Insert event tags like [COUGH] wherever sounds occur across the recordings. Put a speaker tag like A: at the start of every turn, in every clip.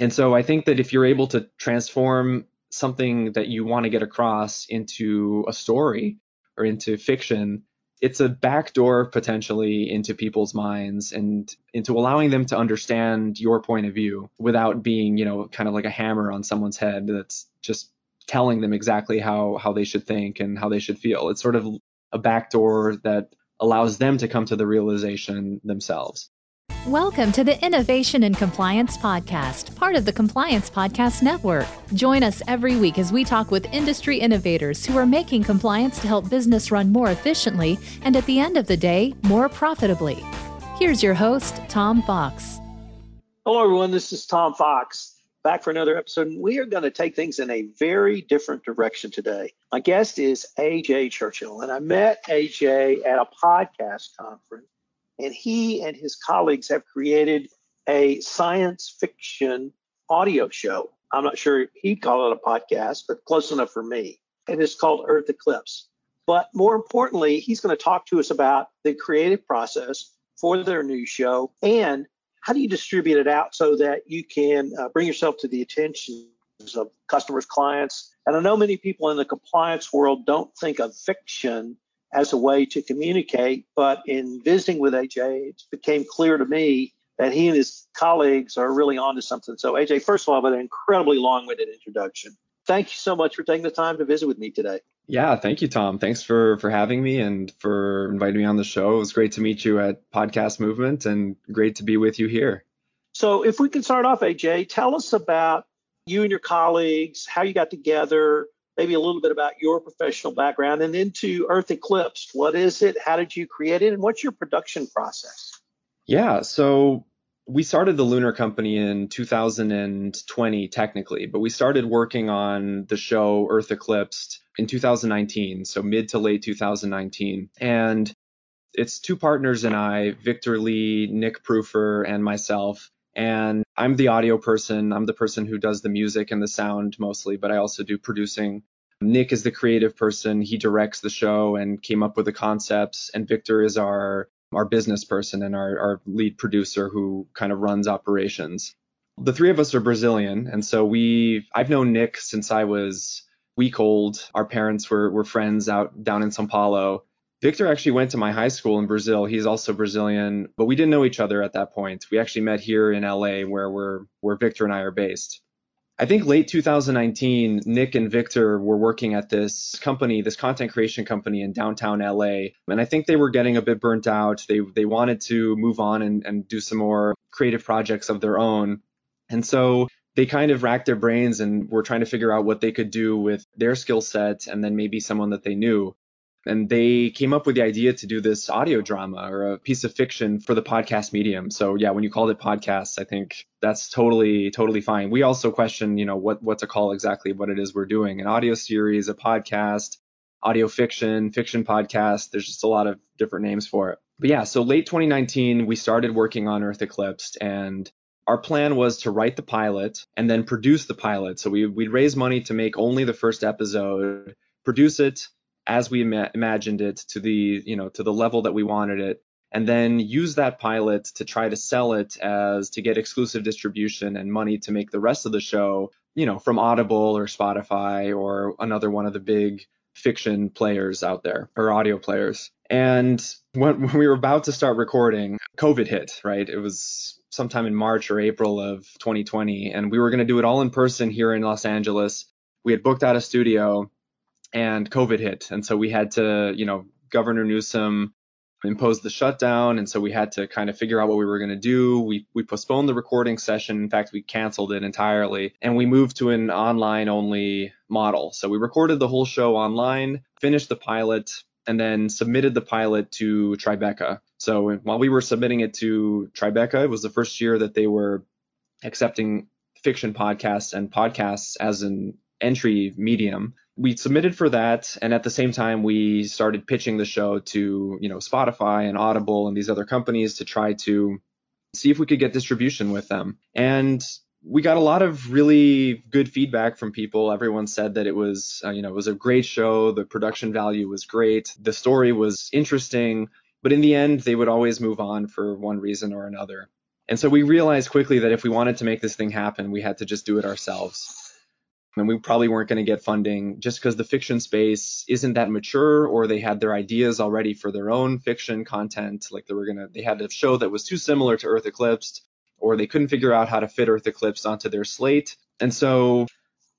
A: And so I think that if you're able to transform something that you want to get across into a story or into fiction, it's a backdoor potentially into people's minds and into allowing them to understand your point of view without being, you know, kind of like a hammer on someone's head that's just telling them exactly how how they should think and how they should feel. It's sort of a backdoor that allows them to come to the realization themselves.
B: Welcome to the Innovation and Compliance Podcast, part of the Compliance Podcast Network. Join us every week as we talk with industry innovators who are making compliance to help business run more efficiently and at the end of the day, more profitably. Here's your host, Tom Fox.
C: Hello, everyone. This is Tom Fox back for another episode. And We are going to take things in a very different direction today. My guest is AJ Churchill, and I met AJ at a podcast conference and he and his colleagues have created a science fiction audio show. I'm not sure he'd call it a podcast, but close enough for me. And it's called Earth Eclipse. But more importantly, he's going to talk to us about the creative process for their new show and how do you distribute it out so that you can uh, bring yourself to the attention of customers, clients. And I know many people in the compliance world don't think of fiction as a way to communicate. But in visiting with AJ, it became clear to me that he and his colleagues are really onto something. So, AJ, first of all, with an incredibly long winded introduction. Thank you so much for taking the time to visit with me today.
A: Yeah, thank you, Tom. Thanks for for having me and for inviting me on the show. It was great to meet you at Podcast Movement and great to be with you here.
C: So, if we can start off, AJ, tell us about you and your colleagues, how you got together, maybe a little bit about your professional background and into Earth Eclipse. What is it? How did you create it? And what's your production process?
A: Yeah, so we started the Lunar Company in 2020, technically, but we started working on the show Earth Eclipsed in 2019, so mid to late 2019. And it's two partners and I, Victor Lee, Nick Proofer, and myself. And I'm the audio person. I'm the person who does the music and the sound mostly, but I also do producing. Nick is the creative person. He directs the show and came up with the concepts. And Victor is our our business person and our, our lead producer who kind of runs operations. The three of us are Brazilian, and so we I've known Nick since I was week old. Our parents were were friends out down in São Paulo Victor actually went to my high school in Brazil. He's also Brazilian, but we didn't know each other at that point. We actually met here in LA where we're where Victor and I are based. I think late 2019, Nick and Victor were working at this company, this content creation company in downtown LA. And I think they were getting a bit burnt out. They they wanted to move on and, and do some more creative projects of their own. And so they kind of racked their brains and were trying to figure out what they could do with their skill set and then maybe someone that they knew and they came up with the idea to do this audio drama or a piece of fiction for the podcast medium. So yeah, when you called it podcasts, I think that's totally totally fine. We also question, you know, what what to call exactly what it is we're doing: an audio series, a podcast, audio fiction, fiction podcast. There's just a lot of different names for it. But yeah, so late 2019, we started working on Earth Eclipsed, and our plan was to write the pilot and then produce the pilot. So we we'd raise money to make only the first episode, produce it as we ima- imagined it to the you know to the level that we wanted it and then use that pilot to try to sell it as to get exclusive distribution and money to make the rest of the show you know from audible or spotify or another one of the big fiction players out there or audio players. And when, when we were about to start recording covid hit right? It was sometime in march or april of 2020 and we were going to do it all in person here in los angeles. We had booked out a studio and COVID hit. And so we had to, you know, Governor Newsom imposed the shutdown. And so we had to kind of figure out what we were going to do. We, we postponed the recording session. In fact, we canceled it entirely and we moved to an online only model. So we recorded the whole show online, finished the pilot, and then submitted the pilot to Tribeca. So while we were submitting it to Tribeca, it was the first year that they were accepting fiction podcasts and podcasts as an entry medium we submitted for that and at the same time we started pitching the show to you know spotify and audible and these other companies to try to see if we could get distribution with them. And we got a lot of really good feedback from people. Everyone said that it was uh, you know it was a great show. The production value was great. The story was interesting. But in the end they would always move on for one reason or another. And so we realized quickly that if we wanted to make this thing happen, we had to just do it ourselves. And we probably weren't going to get funding just because the fiction space isn't that mature or they had their ideas already for their own fiction content. Like they were going to, they had a show that was too similar to Earth Eclipsed or they couldn't figure out how to fit Earth Eclipsed onto their slate. And so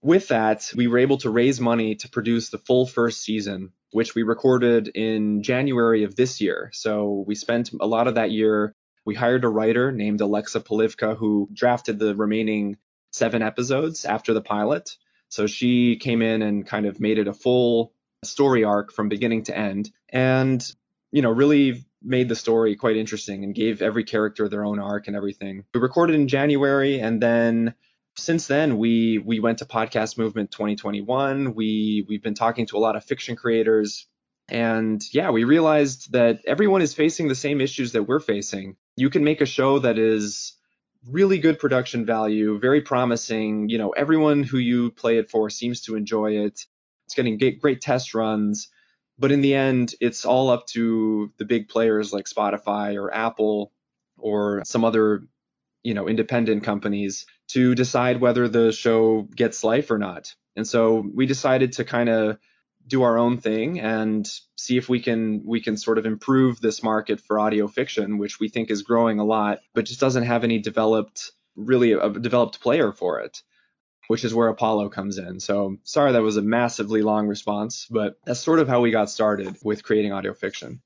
A: with that, we were able to raise money to produce the full first season, which we recorded in January of this year. So we spent a lot of that year. We hired a writer named Alexa Polivka who drafted the remaining seven episodes after the pilot. So she came in and kind of made it a full story arc from beginning to end and, you know, really made the story quite interesting and gave every character their own arc and everything. We recorded in January and then since then we we went to podcast movement 2021 we we've been talking to a lot of fiction creators and yeah we realized that everyone is facing the same issues that we're facing you can make a show that is really good production value, very promising. You know, everyone who you play it for seems to enjoy it. It's getting great test runs, but in the end, it's all up to the big players like Spotify or Apple or some other, you know, independent companies to decide whether the show gets life or not. And so we decided to kind of do our own thing and see if we can we can sort of improve this market for audio fiction, which we think is growing a lot, but just doesn't have any developed really a developed player for it, which is where Apollo comes in. So sorry that was a massively long response, but that's sort of how we got started with creating audio fiction.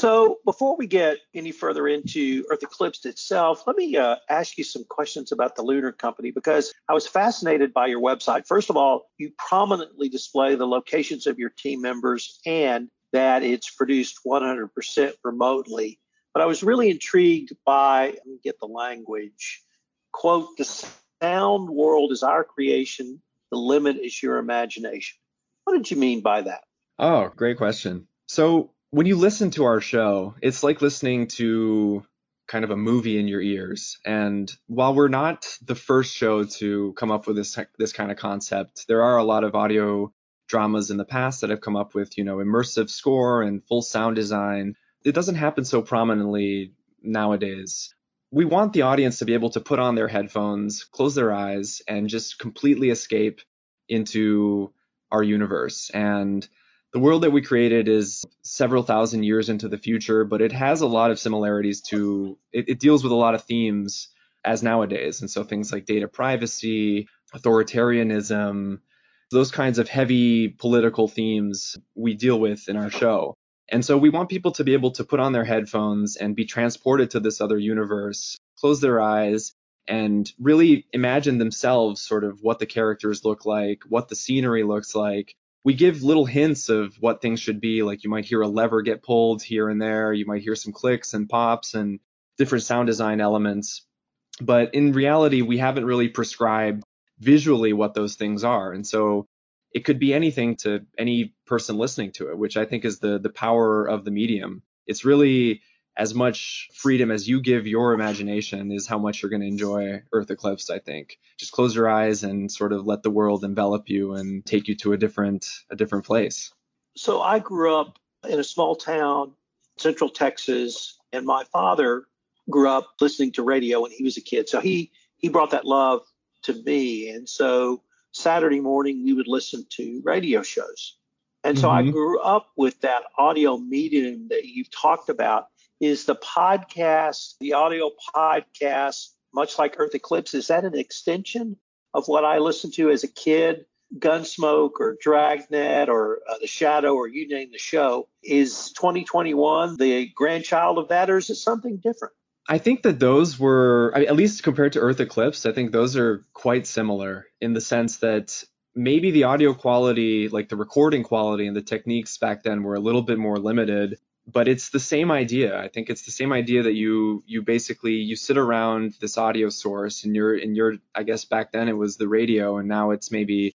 C: So, before we get any further into Earth Eclipsed itself, let me uh, ask you some questions about the Lunar Company because I was fascinated by your website. First of all, you prominently display the locations of your team members and that it's produced 100% remotely. But I was really intrigued by, let me get the language, quote, the sound world is our creation, the limit is your imagination. What did you mean by that?
A: Oh, great question. So, when you listen to our show, it's like listening to kind of a movie in your ears. And while we're not the first show to come up with this this kind of concept, there are a lot of audio dramas in the past that have come up with, you know, immersive score and full sound design. It doesn't happen so prominently nowadays. We want the audience to be able to put on their headphones, close their eyes, and just completely escape into our universe. And the world that we created is several thousand years into the future, but it has a lot of similarities to, it, it, deals with a lot of themes as nowadays. And so things like data privacy, authoritarianism, those kinds of heavy political themes we deal with in our show. And so we want people to be able to put on their headphones and be transported to this other universe, close their eyes, and really imagine themselves sort of what the characters look like, what the scenery looks like, we give little hints of what things should be. Like you might hear a lever get pulled here and there. You might hear some clicks and pops and different sound design elements. But in reality, we haven't really prescribed visually what those things are. And so it could be anything to any person listening to it, which I think is the the power of the medium. It's really as much freedom as you give your imagination is how much you're going to enjoy Earth Eclipse, I think. Just close your eyes and sort of let the world envelop you and take you to a different a different place.
C: So I grew up in a small town, central Texas, and my father grew up listening to radio when he was a kid. So he he brought that love to me. And so Saturday morning we would listen to radio shows. And so mm-hmm. I grew up with that audio medium that you've talked about is the podcast, the audio podcast, much like Earth Eclipse, is that an extension of what I listened to as a kid? Gunsmoke or Dragnet or uh, The Shadow or you name the show. Is 2021 the grandchild of that or is it something different?
A: I think that those were, at least compared to Earth Eclipse, I think those are quite similar in the sense that maybe the audio quality, like the recording quality and the techniques back then were a little bit more limited but it's the same idea. I think it's the same idea that you you basically you sit around this audio source and you're and you're I guess back then it was the radio and now it's maybe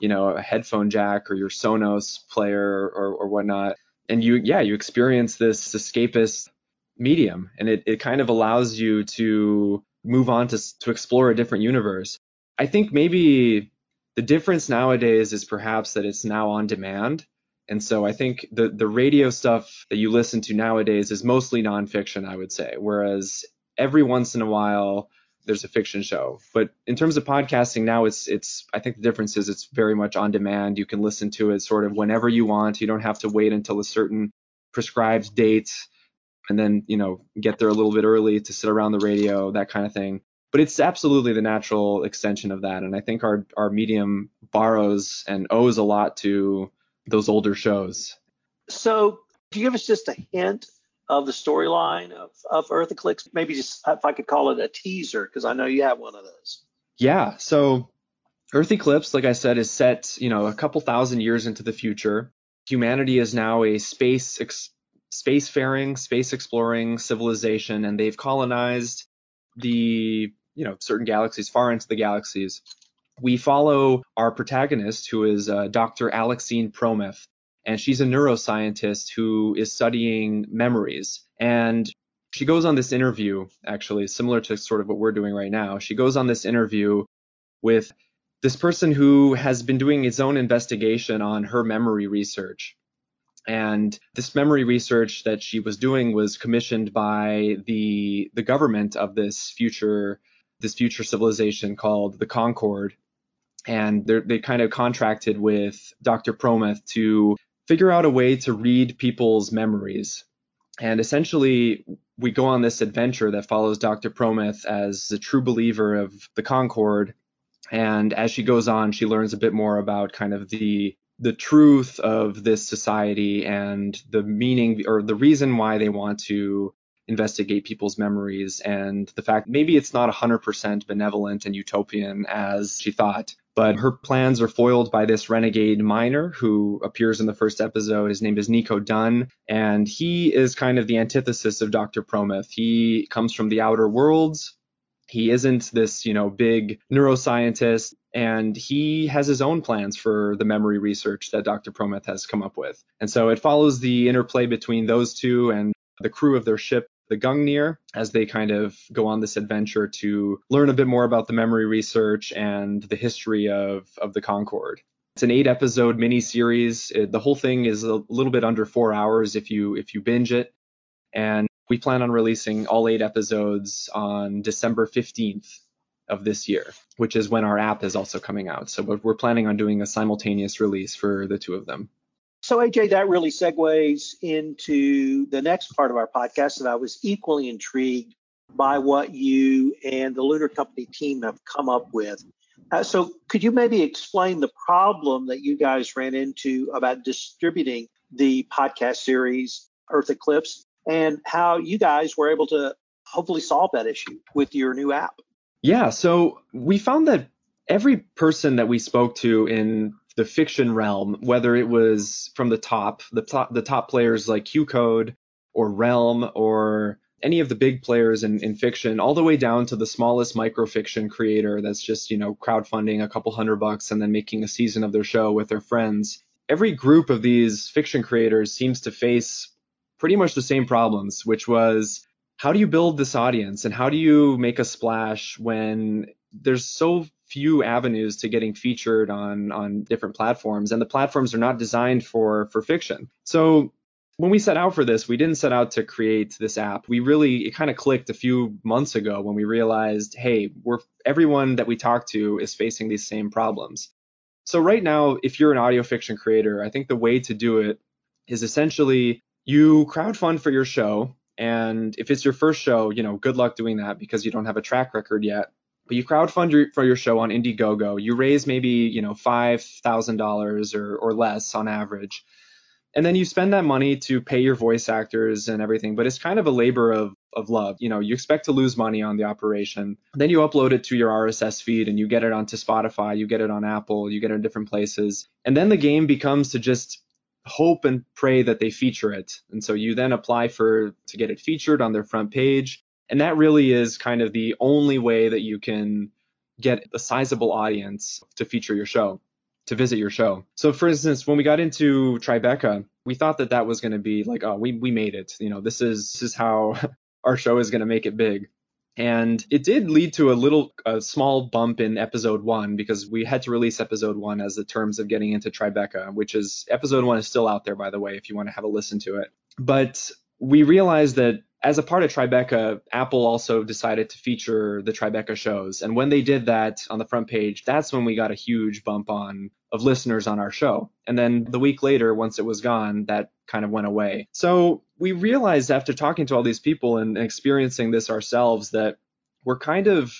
A: you know a headphone jack or your Sonos player or or whatnot. And you yeah you experience this escapist medium and it, it kind of allows you to move on to to explore a different universe. I think maybe the difference nowadays is perhaps that it's now on demand and so I think the the radio stuff that you listen to nowadays is mostly nonfiction, I would say. Whereas every once in a while there's a fiction show. But in terms of podcasting now it's it's I think the difference is it's very much on demand. You can listen to it sort of whenever you want. You don't have to wait until a certain prescribed date and then, you know, get there a little bit early to sit around the radio, that kind of thing. But it's absolutely the natural extension of that. And I think our our medium borrows and owes a lot to those older shows.
C: So, do you give us just a hint of the storyline of, of Earth Eclipse? Maybe just if I could call it a teaser, because I know you have one of those.
A: Yeah. So Earth Eclipse, like I said, is set, you know, a couple thousand years into the future. Humanity is now a space ex- spacefaring, space exploring civilization, and they've colonized the, you know, certain galaxies, far into the galaxies. We follow our protagonist, who is uh, Dr. Alexine Prometh, and she's a neuroscientist who is studying memories. And she goes on this interview, actually, similar to sort of what we're doing right now. She goes on this interview with this person who has been doing his own investigation on her memory research. And this memory research that she was doing was commissioned by the the government of this future this future civilization called the Concord. And they kind of contracted with Dr. Prometh to figure out a way to read people's memories. And essentially, we go on this adventure that follows Dr. Prometh as a true believer of the Concord. And as she goes on, she learns a bit more about kind of the the truth of this society and the meaning or the reason why they want to investigate people's memories and the fact maybe it's not 100% benevolent and utopian as she thought but her plans are foiled by this renegade miner who appears in the first episode. His name is Nico Dunn, and he is kind of the antithesis of Dr. Prometh. He comes from the outer worlds. He isn't this, you know, big neuroscientist, and he has his own plans for the memory research that Dr. Prometh has come up with. And so it follows the interplay between those two and the crew of their ship the Gungnir as they kind of go on this adventure to learn a bit more about the memory research and the history of, of the Concord. It's an eight episode miniseries. It, the whole thing is a little bit under four hours if you if you binge it. And we plan on releasing all eight episodes on December 15th of this year, which is when our app is also coming out. So we're planning on doing a simultaneous release for the two of them.
C: So, AJ, that really segues into the next part of our podcast that I was equally intrigued by what you and the Lunar Company team have come up with. Uh, so, could you maybe explain the problem that you guys ran into about distributing the podcast series Earth Eclipse and how you guys were able to hopefully solve that issue with your new app?
A: Yeah, so we found that every person that we spoke to in the fiction realm, whether it was from the top, the top, the top players like Q Code or Realm or any of the big players in, in fiction, all the way down to the smallest microfiction creator that's just, you know, crowdfunding a couple hundred bucks and then making a season of their show with their friends. Every group of these fiction creators seems to face pretty much the same problems, which was how do you build this audience and how do you make a splash when there's so few avenues to getting featured on on different platforms and the platforms are not designed for for fiction. So when we set out for this we didn't set out to create this app. We really it kind of clicked a few months ago when we realized hey we're everyone that we talk to is facing these same problems. So right now if you're an audio fiction creator i think the way to do it is essentially you crowdfund for your show and if it's your first show you know good luck doing that because you don't have a track record yet but you crowdfund your, for your show on Indiegogo. You raise maybe you know five thousand dollars or or less on average, and then you spend that money to pay your voice actors and everything. But it's kind of a labor of of love. You know, you expect to lose money on the operation. Then you upload it to your RSS feed and you get it onto Spotify, you get it on Apple, you get it in different places. And then the game becomes to just hope and pray that they feature it. And so you then apply for to get it featured on their front page. And that really is kind of the only way that you can get a sizable audience to feature your show, to visit your show. So, for instance, when we got into Tribeca, we thought that that was going to be like, oh, we, we made it. You know, this is this is how [LAUGHS] our show is going to make it big. And it did lead to a little, a small bump in episode one because we had to release episode one as the terms of getting into Tribeca, which is episode one is still out there, by the way, if you want to have a listen to it. But we realized that as a part of Tribeca, Apple also decided to feature the Tribeca shows. And when they did that on the front page, that's when we got a huge bump on of listeners on our show. And then the week later, once it was gone, that kind of went away. So we realized after talking to all these people and experiencing this ourselves that we're kind of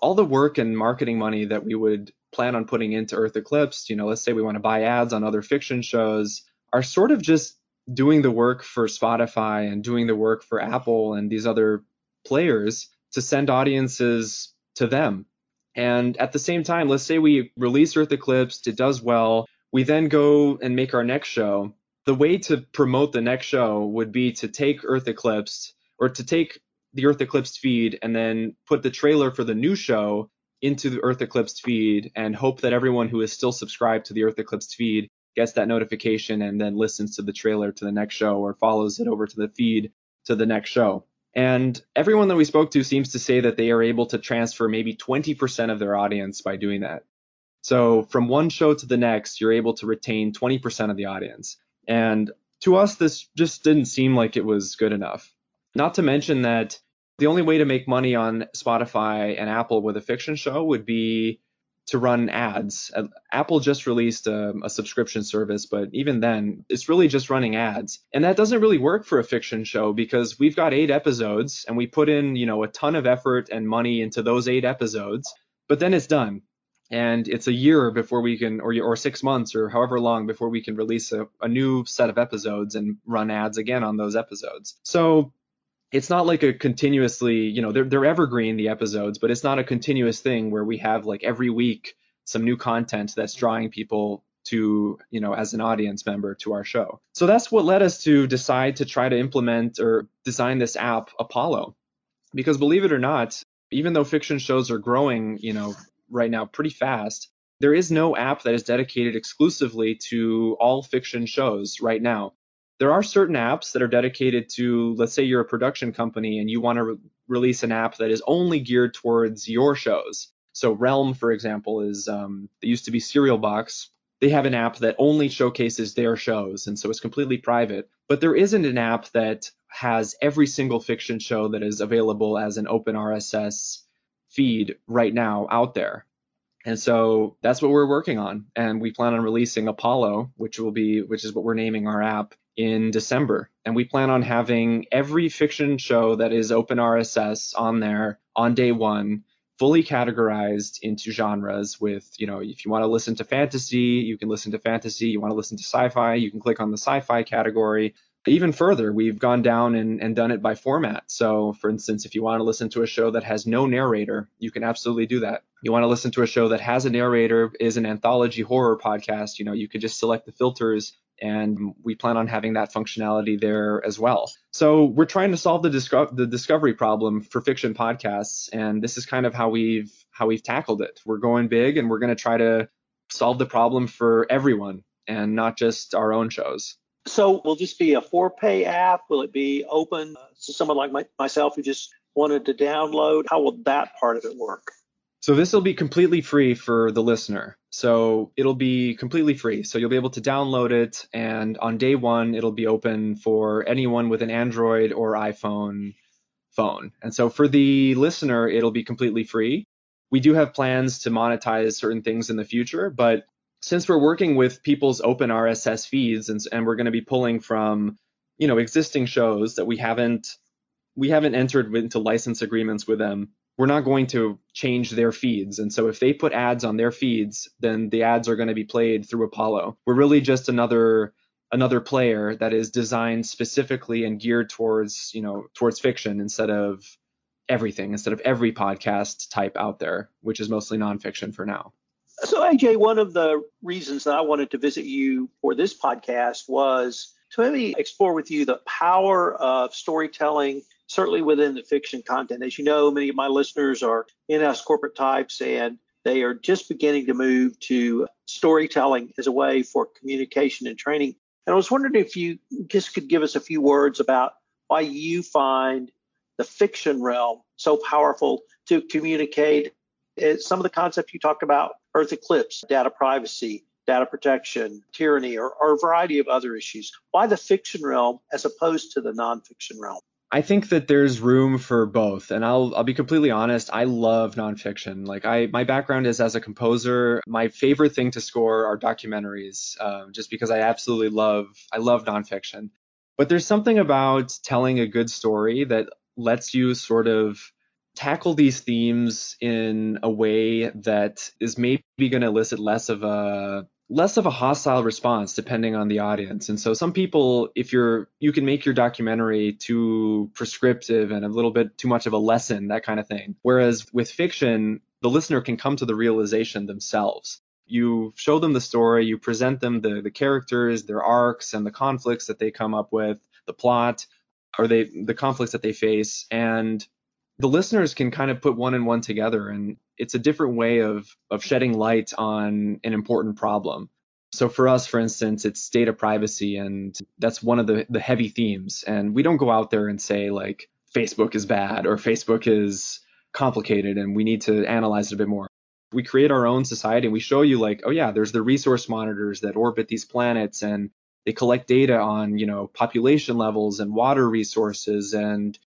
A: all the work and marketing money that we would plan on putting into Earth Eclipse, you know, let's say we want to buy ads on other fiction shows, are sort of just doing the work for Spotify and doing the work for Apple and these other players to send audiences to them. And at the same time, let's say we release Earth Eclipse, it does well. We then go and make our next show. The way to promote the next show would be to take Earth Eclipse or to take the Earth Eclipse feed and then put the trailer for the new show into the Earth Eclipse feed and hope that everyone who is still subscribed to the Earth Eclipse feed gets that notification and then listens to the trailer to the next show or follows it over to the feed to the next show. And everyone that we spoke to seems to say that they are able to transfer maybe 20% of their audience by doing that. So from one show to the next, you're able to retain 20% of the audience. And to us, this just didn't seem like it was good enough. Not to mention that the only way to make money on Spotify and Apple with a fiction show would be to run ads. Uh, Apple just released a, a, subscription service, but even then, it's really just running ads. And that doesn't really work for a fiction show because we've got eight episodes and we put in, you know, a ton of effort and money into those eight episodes, but then it's done. And it's a year before we can, or, or six months or however long before we can release a, a new set of episodes and run ads again on those episodes. So it's not like a continuously, you know, they're they're evergreen the episodes, but it's not a continuous thing where we have like every week some new content that's drawing people to, you know, as an audience member to our show. So that's what led us to decide to try to implement or design this app Apollo. Because believe it or not, even though fiction shows are growing, you know, right now pretty fast, there is no app that is dedicated exclusively to all fiction shows right now there are certain apps that are dedicated to, let's say you're a production company and you want to re- release an app that is only geared towards your shows. So Realm, for example, is um, they used to be Serial Box. They have an app that only showcases their shows, and so it's completely private. But there isn't an app that has every single fiction show that is available as an open RSS feed right now out there. And so that's what we're working on. And we plan on releasing Apollo, which will be, which is what we're naming our app in December. And we plan on having every fiction show that is open RSS on there on day one, fully categorized into genres with, you know, if you want to listen to fantasy, you can listen to fantasy. You want to listen to sci fi, you can click on the sci fi category. Even further, we've gone down and, and done it by format. So, for instance, if you want to listen to a show that has no narrator, you can absolutely do that. You want to listen to a show that has a narrator, is an anthology horror podcast, you know, you could just select the filters and we plan on having that functionality there as well. So we're trying to solve the, disco- the discovery problem for fiction podcasts, and this is kind of how we've how we've tackled it. We're going big, and we're going to try to solve the problem for everyone, and not just our own shows.
C: So will this be a for-pay app? Will it be open to someone like my, myself who just wanted to download? How will that part of it work?
A: So this will be completely free for the listener. So it'll be completely free. So you'll be able to download it, and on day one, it'll be open for anyone with an Android or iPhone phone. And so for the listener, it'll be completely free. We do have plans to monetize certain things in the future, but since we're working with people's open RSS feeds and, and we're going to be pulling from, you know, existing shows that we haven't we haven't entered into license agreements with them we're not going to change their feeds. And so if they put ads on their feeds, then the ads are going to be played through Apollo. We're really just another another player that is designed specifically and geared towards, you know, towards fiction instead of everything, instead of every podcast type out there, which is mostly nonfiction for now.
C: So AJ, one of the reasons that I wanted to visit you for this podcast was to maybe explore with you the power of storytelling certainly within the fiction content. As you know, many of my listeners are in-house corporate types and they are just beginning to move to storytelling as a way for communication and training. And I was wondering if you just could give us a few words about why you find the fiction realm so powerful to communicate. Some of the concepts you talked about, Earth eclipse, data privacy, data protection, tyranny, or, or a variety of other issues. Why the fiction realm as opposed to the nonfiction realm?
A: I think that there's room for both, and I'll I'll be completely honest. I love nonfiction. Like I, my background is as a composer. My favorite thing to score are documentaries, uh, just because I absolutely love I love nonfiction. But there's something about telling a good story that lets you sort of tackle these themes in a way that is maybe going to elicit less of a less of a hostile response depending on the audience. And so some people, if you're, you can make your documentary too prescriptive and a little bit too much of a lesson, that kind of thing. Whereas with fiction, the listener can come to the realization themselves. You show them the story, you present them the, the characters, their arcs, and the conflicts that they come up with, the plot, or they the conflicts that they face, and the listeners can kind of put one and one together and it's a different way of of shedding light on an important problem. So for us for instance it's data privacy and that's one of the the heavy themes. And we don't go out there and say like facebook is bad or facebook is complicated and we need to analyze it a bit more. We create our own society and we show you like oh yeah there's the resource monitors that orbit these planets and they collect data on you know population levels and water resources and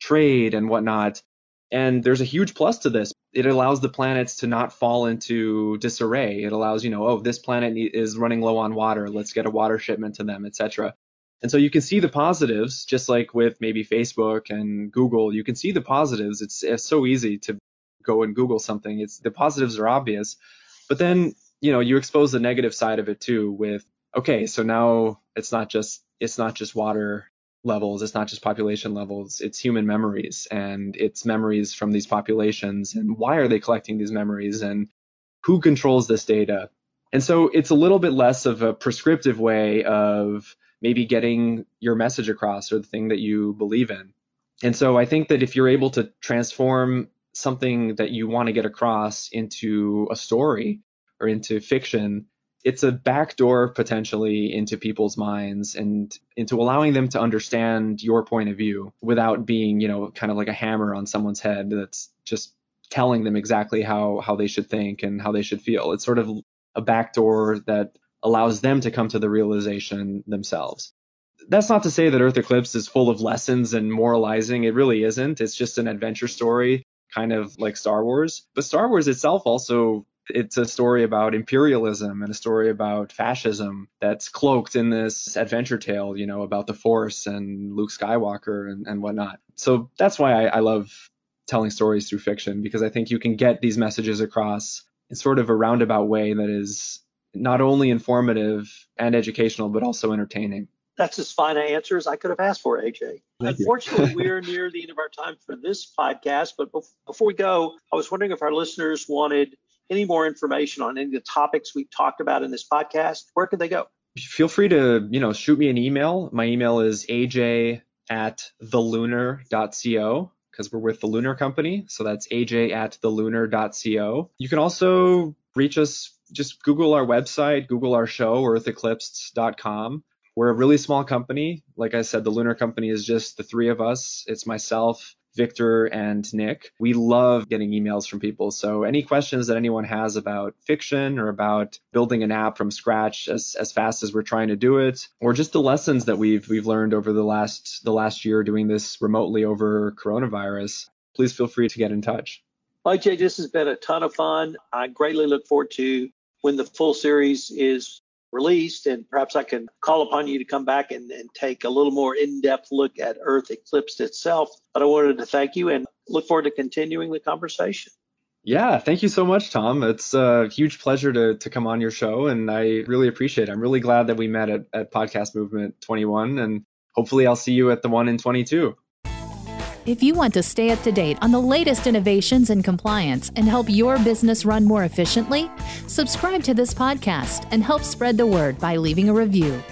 A: trade and whatnot. And there's a huge plus to this. It allows the planets to not fall into disarray. It allows, you know, oh, this planet is running low on water. Let's get a water shipment to them, etc. And so you can see the positives, just like with maybe Facebook and Google. You can see the positives. It's, it's so easy to go and Google something. It's the positives are obvious, but then you know you expose the negative side of it too. With okay, so now it's not just it's not just water levels it's not just population levels it's human memories and it's memories from these populations and why are they collecting these memories and who controls this data? And so it's a little bit less of a prescriptive way of maybe getting your message across or the thing that you believe in. And so i think that if you're able to transform something that you want to get across into a story or into fiction it's a backdoor potentially into people's minds and into allowing them to understand your point of view without being, you know, kind of like a hammer on someone's head that's just telling them exactly how how they should think and how they should feel. It's sort of a backdoor that allows them to come to the realization themselves. That's not to say that Earth Eclipse is full of lessons and moralizing. It really isn't. It's just an adventure story, kind of like Star Wars. But Star Wars itself also it's a story about imperialism and a story about fascism that's cloaked in this adventure tale, you know, about the Force and Luke Skywalker and, and whatnot. So that's why I, I love telling stories through fiction because I think you can get these messages across in sort of a roundabout way that is not only informative and educational, but also entertaining.
C: That's as fine an answer as I could have asked for, AJ.
A: Thank
C: Unfortunately, we're near the end of our time for this podcast. But before we go, I was wondering if our listeners wanted any more information on any of the topics we've talked about in this podcast, where can they go?
A: Feel free to, you know, shoot me an email. My email is aj at thelunar.co because we're with the Lunar Company. So that's aj at thelunar.co. You can also reach us, just Google our website, Google our show, eartheclipsed.com. We're a really small company. Like I said, the Lunar Company is just the three of us. It's myself, Victor and Nick. We love getting emails from people. So any questions that anyone has about fiction or about building an app from scratch as, as fast as we're trying to do it, or just the lessons that we've we've learned over the last the last year doing this remotely over coronavirus, please feel free to get in touch.
C: Jay, this has been a ton of fun. I greatly look forward to when the full series is released, and perhaps I can call upon you to come back and, and take a little more in depth look at Earth Eclipsed itself. But I wanted to thank you and look forward to continuing the conversation.
A: Yeah, thank you so much, Tom. It's a huge pleasure to, to come on your show, and I really appreciate it. I'm really glad that we met at, at Podcast Movement 21, and hopefully I'll see you at the one in 22.
B: If you want to stay up to date on the latest innovations in compliance and help your business run more efficiently, subscribe to this podcast and help spread the word by leaving a review.